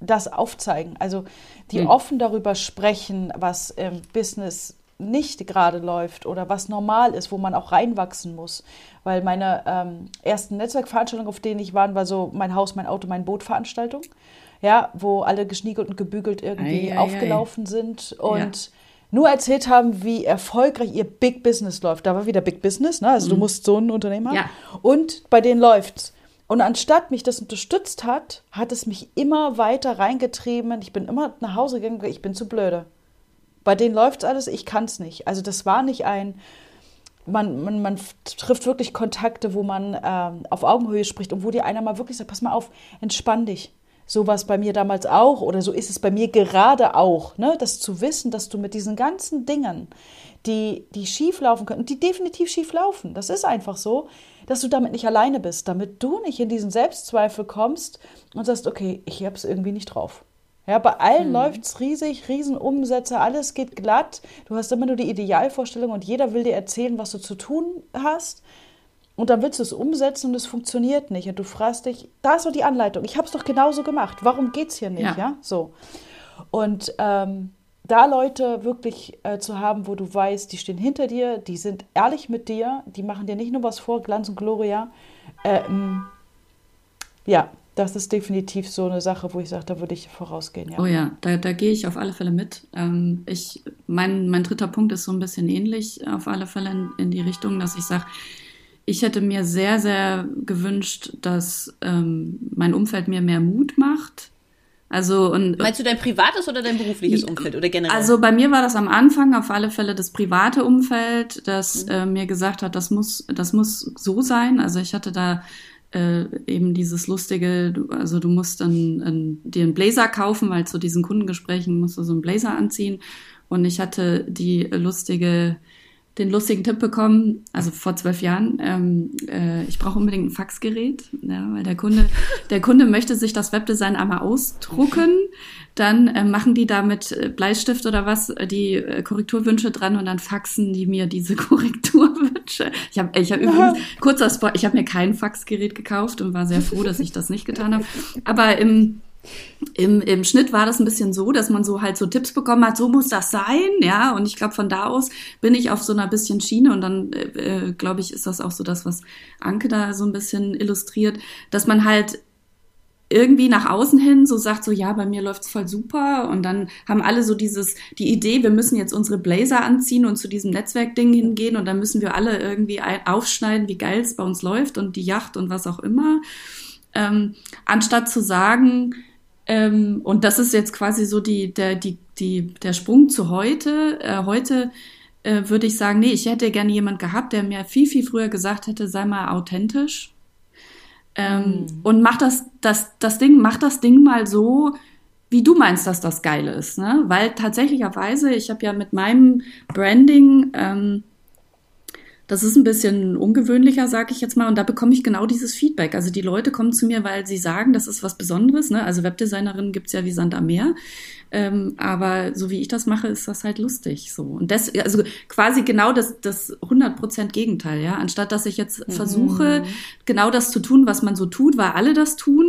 das aufzeigen. Also die mhm. offen darüber sprechen, was im Business nicht gerade läuft oder was normal ist, wo man auch reinwachsen muss. Weil meine ähm, ersten Netzwerkveranstaltungen, auf denen ich war, war so mein Haus, mein Auto, mein Boot Veranstaltung. Ja, wo alle geschniegelt und gebügelt irgendwie ei, ei, aufgelaufen ei. sind. Und ja nur erzählt haben, wie erfolgreich ihr Big Business läuft. Da war wieder Big Business, ne? Also mhm. du musst so ein Unternehmen haben. Ja. Und bei denen läuft's. Und anstatt mich das unterstützt hat, hat es mich immer weiter reingetrieben. Ich bin immer nach Hause gegangen, ich bin zu blöde. Bei denen läuft's alles, ich kann's nicht. Also das war nicht ein, man, man, man trifft wirklich Kontakte, wo man ähm, auf Augenhöhe spricht und wo dir einer mal wirklich sagt, pass mal auf, entspann dich so war es bei mir damals auch oder so ist es bei mir gerade auch, ne? das zu wissen, dass du mit diesen ganzen Dingen, die, die schief laufen können, die definitiv schief laufen, das ist einfach so, dass du damit nicht alleine bist, damit du nicht in diesen Selbstzweifel kommst und sagst, okay, ich habe es irgendwie nicht drauf. Ja, bei allen mhm. läuft es riesig, Riesenumsätze, alles geht glatt. Du hast immer nur die Idealvorstellung und jeder will dir erzählen, was du zu tun hast. Und dann willst du es umsetzen und es funktioniert nicht. Und du fragst dich, da ist doch die Anleitung. Ich habe es doch genauso gemacht. Warum geht es hier nicht? Ja. ja? So. Und ähm, da Leute wirklich äh, zu haben, wo du weißt, die stehen hinter dir, die sind ehrlich mit dir, die machen dir nicht nur was vor, Glanz und Gloria. Ähm, ja, das ist definitiv so eine Sache, wo ich sage, da würde ich vorausgehen. Ja. Oh ja, da, da gehe ich auf alle Fälle mit. Ähm, ich, mein, mein dritter Punkt ist so ein bisschen ähnlich, auf alle Fälle in, in die Richtung, dass ich sage, ich hätte mir sehr, sehr gewünscht, dass ähm, mein Umfeld mir mehr Mut macht. Also und meinst du dein privates oder dein berufliches Umfeld oder generell? Also bei mir war das am Anfang auf alle Fälle das private Umfeld, das mhm. äh, mir gesagt hat, das muss, das muss so sein. Also ich hatte da äh, eben dieses lustige, also du musst dann dir einen Blazer kaufen, weil zu diesen Kundengesprächen musst du so einen Blazer anziehen. Und ich hatte die lustige den lustigen Tipp bekommen, also vor zwölf Jahren, ähm, äh, ich brauche unbedingt ein Faxgerät, ja, weil der Kunde, der Kunde möchte sich das Webdesign einmal ausdrucken, dann äh, machen die da mit äh, Bleistift oder was äh, die äh, Korrekturwünsche dran und dann faxen die mir diese Korrekturwünsche. Ich habe ich hab übrigens, kurzer Spot, ich habe mir kein Faxgerät gekauft und war sehr froh, dass ich das nicht getan habe. Aber im im, Im Schnitt war das ein bisschen so, dass man so halt so Tipps bekommen hat, so muss das sein, ja. Und ich glaube, von da aus bin ich auf so einer bisschen Schiene und dann, äh, äh glaube ich, ist das auch so das, was Anke da so ein bisschen illustriert, dass man halt irgendwie nach außen hin so sagt, so ja, bei mir läuft's voll super und dann haben alle so dieses, die Idee, wir müssen jetzt unsere Blazer anziehen und zu diesem Netzwerkding hingehen und dann müssen wir alle irgendwie aufschneiden, wie geil es bei uns läuft und die Yacht und was auch immer. Ähm, anstatt zu sagen, ähm, und das ist jetzt quasi so die, der, die, die, der Sprung zu heute. Äh, heute äh, würde ich sagen, nee, ich hätte gerne jemand gehabt, der mir viel, viel früher gesagt hätte, sei mal authentisch. Ähm, mhm. Und mach das, das, das Ding, mach das Ding mal so, wie du meinst, dass das geil ist. Ne? Weil tatsächlicherweise, ich habe ja mit meinem Branding ähm, das ist ein bisschen ungewöhnlicher, sage ich jetzt mal. Und da bekomme ich genau dieses Feedback. Also die Leute kommen zu mir, weil sie sagen, das ist was Besonderes. Ne? Also Webdesignerinnen gibt's ja wie Sand am Meer. Ähm, aber so wie ich das mache, ist das halt lustig so. Und das, also quasi genau das, das 100% Gegenteil, ja. Anstatt dass ich jetzt mhm. versuche, genau das zu tun, was man so tut, weil alle das tun,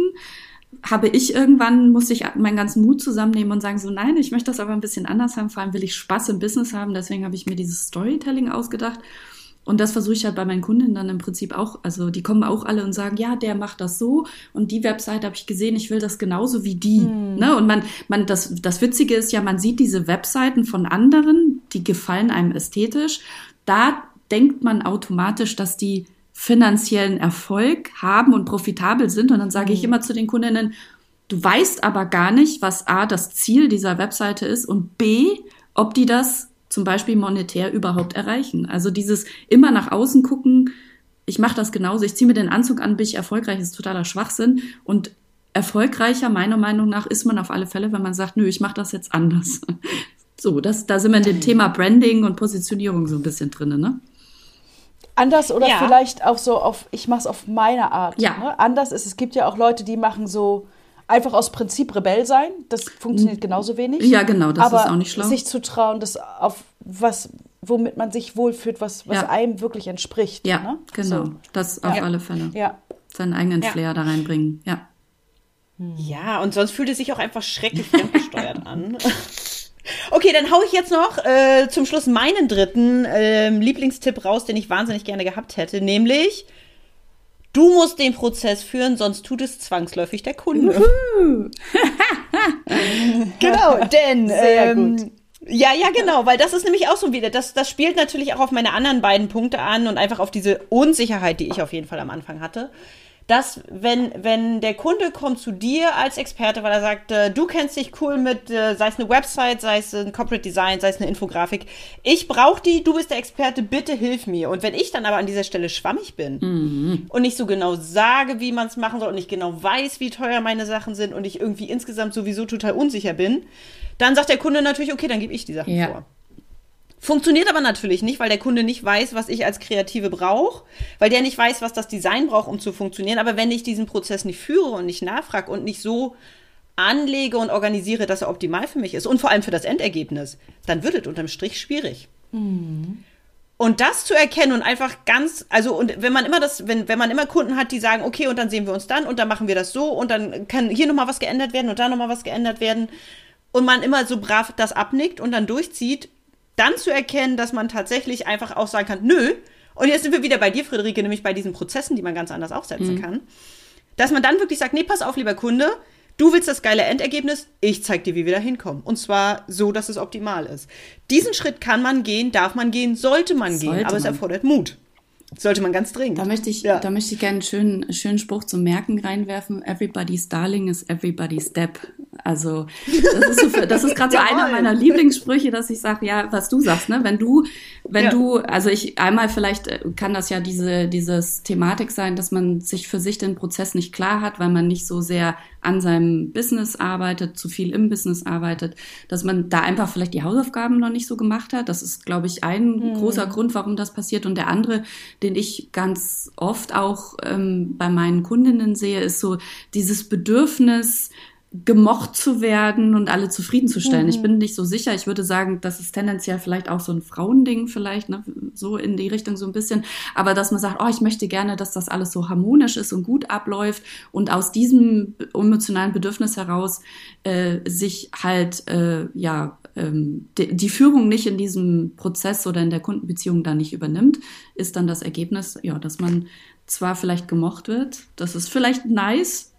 habe ich irgendwann, musste ich meinen ganzen Mut zusammennehmen und sagen so, nein, ich möchte das aber ein bisschen anders haben. Vor allem will ich Spaß im Business haben. Deswegen habe ich mir dieses Storytelling ausgedacht. Und das versuche ich halt bei meinen Kunden dann im Prinzip auch. Also die kommen auch alle und sagen, ja, der macht das so und die Webseite habe ich gesehen, ich will das genauso wie die. Hm. Ne? Und man, man, das, das Witzige ist ja, man sieht diese Webseiten von anderen, die gefallen einem ästhetisch. Da denkt man automatisch, dass die finanziellen Erfolg haben und profitabel sind. Und dann sage hm. ich immer zu den Kundinnen, du weißt aber gar nicht, was A, das Ziel dieser Webseite ist und B, ob die das zum Beispiel monetär überhaupt erreichen. Also dieses immer nach außen gucken, ich mache das genauso, ich ziehe mir den Anzug an, bin ich erfolgreich, ist totaler Schwachsinn. Und erfolgreicher, meiner Meinung nach, ist man auf alle Fälle, wenn man sagt, nö, ich mache das jetzt anders. So, das, da sind wir in dem Thema Branding und Positionierung so ein bisschen drin, ne? Anders oder ja. vielleicht auch so auf, ich mache es auf meine Art. Ja. Ne? Anders ist, es gibt ja auch Leute, die machen so, einfach aus Prinzip Rebell sein, das funktioniert genauso wenig. Ja, genau, das aber ist auch nicht schlau. sich zu trauen, das auf was, womit man sich wohlfühlt, was, was ja. einem wirklich entspricht. Ja, ne? genau, so. das auf ja. alle Fälle. Ja. Seinen eigenen Flair da reinbringen, ja. Ja, und sonst fühlt es sich auch einfach schrecklich fremdgesteuert an. Okay, dann hau ich jetzt noch äh, zum Schluss meinen dritten äh, Lieblingstipp raus, den ich wahnsinnig gerne gehabt hätte, nämlich Du musst den Prozess führen, sonst tut es zwangsläufig der Kunde. genau, denn Sehr ähm, gut. Ja, ja, genau, weil das ist nämlich auch so wieder, das, das spielt natürlich auch auf meine anderen beiden Punkte an und einfach auf diese Unsicherheit, die ich auf jeden Fall am Anfang hatte. Dass wenn, wenn der Kunde kommt zu dir als Experte, weil er sagt, äh, du kennst dich cool mit, äh, sei es eine Website, sei es ein Corporate Design, sei es eine Infografik, ich brauche die, du bist der Experte, bitte hilf mir. Und wenn ich dann aber an dieser Stelle schwammig bin mhm. und nicht so genau sage, wie man es machen soll und nicht genau weiß, wie teuer meine Sachen sind und ich irgendwie insgesamt sowieso total unsicher bin, dann sagt der Kunde natürlich, okay, dann gebe ich die Sachen ja. vor. Funktioniert aber natürlich nicht, weil der Kunde nicht weiß, was ich als Kreative brauche, weil der nicht weiß, was das Design braucht, um zu funktionieren. Aber wenn ich diesen Prozess nicht führe und nicht nachfrage und nicht so anlege und organisiere, dass er optimal für mich ist und vor allem für das Endergebnis, dann wird es unterm Strich schwierig. Mhm. Und das zu erkennen und einfach ganz, also und wenn man immer das, wenn, wenn man immer Kunden hat, die sagen, okay, und dann sehen wir uns dann und dann machen wir das so und dann kann hier nochmal was geändert werden und da nochmal was geändert werden und man immer so brav das abnickt und dann durchzieht, dann zu erkennen, dass man tatsächlich einfach auch sagen kann, nö, und jetzt sind wir wieder bei dir, Friederike, nämlich bei diesen Prozessen, die man ganz anders aufsetzen mhm. kann, dass man dann wirklich sagt, nee, pass auf, lieber Kunde, du willst das geile Endergebnis, ich zeig dir, wie wir da hinkommen. Und zwar so, dass es optimal ist. Diesen Schritt kann man gehen, darf man gehen, sollte man sollte gehen, aber man. es erfordert Mut. Sollte man ganz dringend. Da möchte ich, ja. da möchte ich gerne einen schönen, schönen Spruch zum Merken reinwerfen. Everybody's darling is everybody's step. Also das ist, so das ist gerade so einer meiner Lieblingssprüche, dass ich sage, ja, was du sagst, ne? Wenn du, wenn ja. du, also ich einmal vielleicht äh, kann das ja diese dieses Thematik sein, dass man sich für sich den Prozess nicht klar hat, weil man nicht so sehr an seinem Business arbeitet, zu viel im Business arbeitet, dass man da einfach vielleicht die Hausaufgaben noch nicht so gemacht hat. Das ist, glaube ich, ein mhm. großer Grund, warum das passiert. Und der andere, den ich ganz oft auch ähm, bei meinen Kundinnen sehe, ist so dieses Bedürfnis, gemocht zu werden und alle zufriedenzustellen. Mhm. Ich bin nicht so sicher. Ich würde sagen, das ist tendenziell vielleicht auch so ein Frauending vielleicht, ne? so in die Richtung so ein bisschen. Aber dass man sagt, oh, ich möchte gerne, dass das alles so harmonisch ist und gut abläuft und aus diesem emotionalen Bedürfnis heraus äh, sich halt, äh, ja, ähm, die, die Führung nicht in diesem Prozess oder in der Kundenbeziehung da nicht übernimmt, ist dann das Ergebnis, ja, dass man zwar vielleicht gemocht wird, das ist vielleicht nice,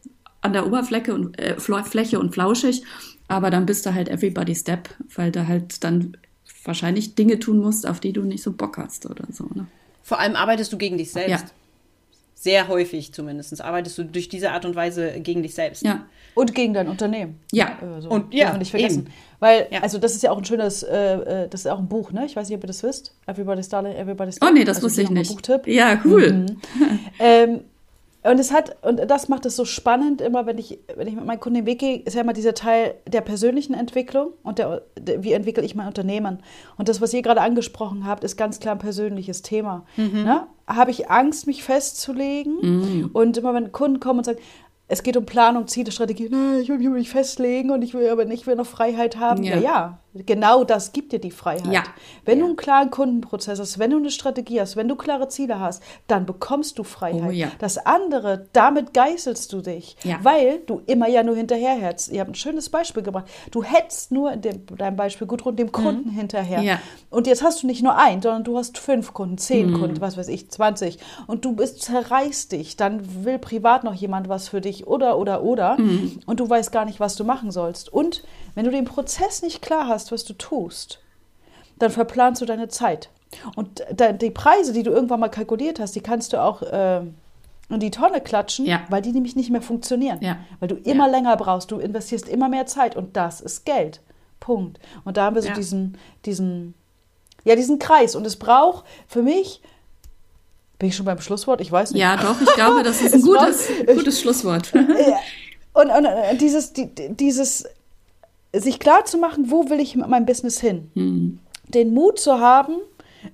an der Oberfläche und äh, Fläche und flauschig, aber dann bist du halt everybody step, weil du halt dann wahrscheinlich Dinge tun musst, auf die du nicht so Bock hast oder so. Ne? Vor allem arbeitest du gegen dich selbst. Ja. Sehr häufig zumindest arbeitest du durch diese Art und Weise gegen dich selbst. Ja. Und gegen dein Unternehmen. Ja. Also, und ja, nicht vergessen. Eben. Weil, ja. also das ist ja auch ein schönes, äh, äh, das ist auch ein Buch, ne? Ich weiß nicht, ob ihr das wisst. Everybody's Darling, Everybody's Darling. Oh nee, das also wusste ich nicht. Buchtipp. Ja, cool. Mhm. ähm, und es hat, und das macht es so spannend, immer wenn ich, wenn ich mit meinen Kunden den Weg gehe, ist ja immer dieser Teil der persönlichen Entwicklung und der, der wie entwickle ich mein Unternehmen. Und das, was ihr gerade angesprochen habt, ist ganz klar ein persönliches Thema. Mhm. Ne? Habe ich Angst, mich festzulegen? Mhm. Und immer wenn Kunden kommen und sagen, es geht um Planung, Ziele, Strategie. Nein, ich will mich nicht festlegen und ich will aber nicht will noch Freiheit haben. Ja. ja, ja, genau das gibt dir die Freiheit. Ja. Wenn ja. du einen klaren Kundenprozess hast, wenn du eine Strategie hast, wenn du klare Ziele hast, dann bekommst du Freiheit. Oh, ja. Das andere, damit geißelst du dich, weil du immer ja nur hinterherhetzt. Ihr habt ein schönes Beispiel gebracht. Du hetzt nur in dem, deinem Beispiel Gudrun dem Kunden mhm. hinterher. Und jetzt hast du nicht nur einen, sondern du hast fünf Kunden, zehn mhm. Kunden, was weiß ich, 20. Und du bist zerreißt dich. Dann will privat noch jemand was für dich oder, oder, oder. Mhm. Und du weißt gar nicht, was du machen sollst. Und wenn du den Prozess nicht klar hast, was du tust, dann verplanst du deine Zeit. Und die Preise, die du irgendwann mal kalkuliert hast, die kannst du auch äh, in die Tonne klatschen, ja. weil die nämlich nicht mehr funktionieren. Ja. Weil du immer ja. länger brauchst, du investierst immer mehr Zeit und das ist Geld. Punkt. Und da haben wir so diesen, diesen, ja, diesen Kreis. Und es braucht für mich bin ich schon beim Schlusswort? Ich weiß nicht. Ja, doch, ich glaube, das ist ein gutes, gutes Schlusswort. und, und, und, dieses, die, dieses, sich klar zu machen, wo will ich mit meinem Business hin? Mhm. Den Mut zu haben,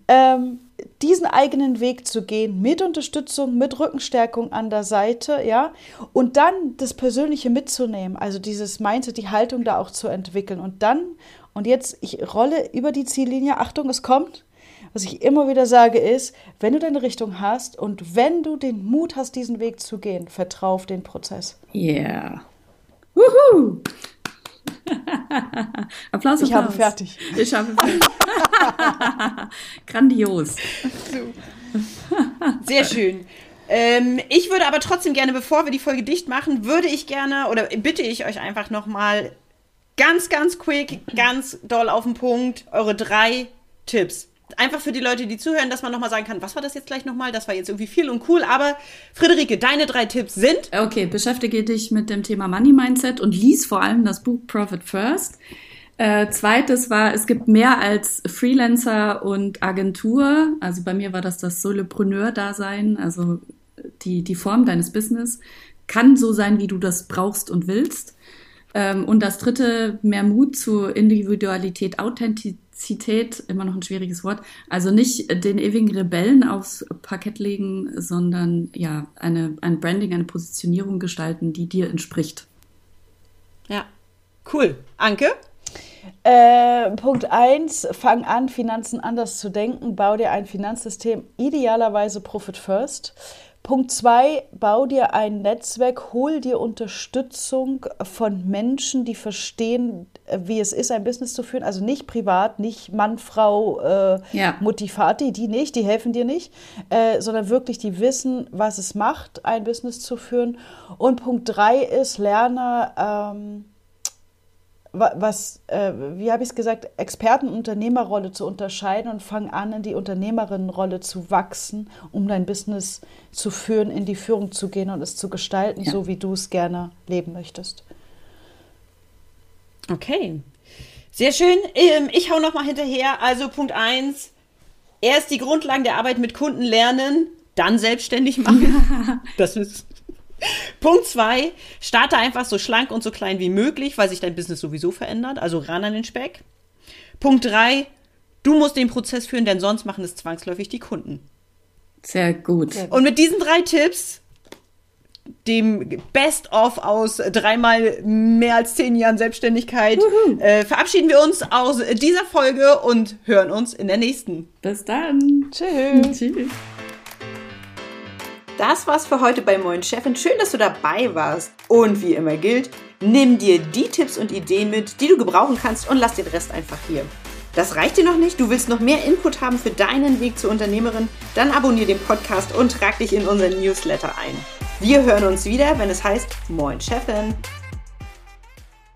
ähm, diesen eigenen Weg zu gehen, mit Unterstützung, mit Rückenstärkung an der Seite, ja, und dann das Persönliche mitzunehmen, also dieses Mindset, die Haltung da auch zu entwickeln und dann, und jetzt, ich rolle über die Ziellinie, Achtung, es kommt, was ich immer wieder sage, ist, wenn du deine Richtung hast und wenn du den Mut hast, diesen Weg zu gehen, vertrau auf den Prozess. Yeah. Woohoo! Applaus, Applaus. Ich habe fertig. Ich habe fertig. Grandios. Sehr schön. Ähm, ich würde aber trotzdem gerne, bevor wir die Folge dicht machen, würde ich gerne oder bitte ich euch einfach nochmal ganz, ganz quick, ganz doll auf den Punkt, eure drei Tipps Einfach für die Leute, die zuhören, dass man nochmal sagen kann, was war das jetzt gleich nochmal? Das war jetzt irgendwie viel und cool. Aber Friederike, deine drei Tipps sind? Okay, beschäftige dich mit dem Thema Money Mindset und lies vor allem das Buch Profit First. Äh, zweites war, es gibt mehr als Freelancer und Agentur. Also bei mir war das das Solopreneur-Dasein, also die, die Form deines Business kann so sein, wie du das brauchst und willst. Ähm, und das dritte, mehr Mut zu Individualität, Authentizität, immer noch ein schwieriges Wort. Also nicht den ewigen Rebellen aufs Parkett legen, sondern ja, eine, ein Branding, eine Positionierung gestalten, die dir entspricht. Ja, cool. Anke? Äh, Punkt 1, fang an, Finanzen anders zu denken. Bau dir ein Finanzsystem, idealerweise Profit First. Punkt 2, bau dir ein Netzwerk, hol dir Unterstützung von Menschen, die verstehen, wie es ist, ein Business zu führen. Also nicht privat, nicht Mann, Frau, äh, ja. Mutti, Vati, die nicht, die helfen dir nicht, äh, sondern wirklich, die wissen, was es macht, ein Business zu führen. Und Punkt 3 ist, lerne. Ähm, was, äh, wie habe ich es gesagt, Experten-Unternehmerrolle zu unterscheiden und fang an, in die Unternehmerinnenrolle zu wachsen, um dein Business zu führen, in die Führung zu gehen und es zu gestalten, ja. so wie du es gerne leben möchtest. Okay. Sehr schön. Ähm, ich hau noch mal hinterher. Also Punkt 1, erst die Grundlagen der Arbeit mit Kunden lernen, dann selbstständig machen. das ist Punkt zwei, starte einfach so schlank und so klein wie möglich, weil sich dein Business sowieso verändert. Also ran an den Speck. Punkt drei, du musst den Prozess führen, denn sonst machen es zwangsläufig die Kunden. Sehr gut. Und mit diesen drei Tipps, dem Best-of aus dreimal mehr als zehn Jahren Selbstständigkeit, äh, verabschieden wir uns aus dieser Folge und hören uns in der nächsten. Bis dann. Tschüss. Tschüss. Das war's für heute bei Moin Chefin. Schön, dass du dabei warst. Und wie immer gilt, nimm dir die Tipps und Ideen mit, die du gebrauchen kannst und lass den Rest einfach hier. Das reicht dir noch nicht? Du willst noch mehr Input haben für deinen Weg zur Unternehmerin? Dann abonniere den Podcast und trag dich in unseren Newsletter ein. Wir hören uns wieder, wenn es heißt Moin Chefin.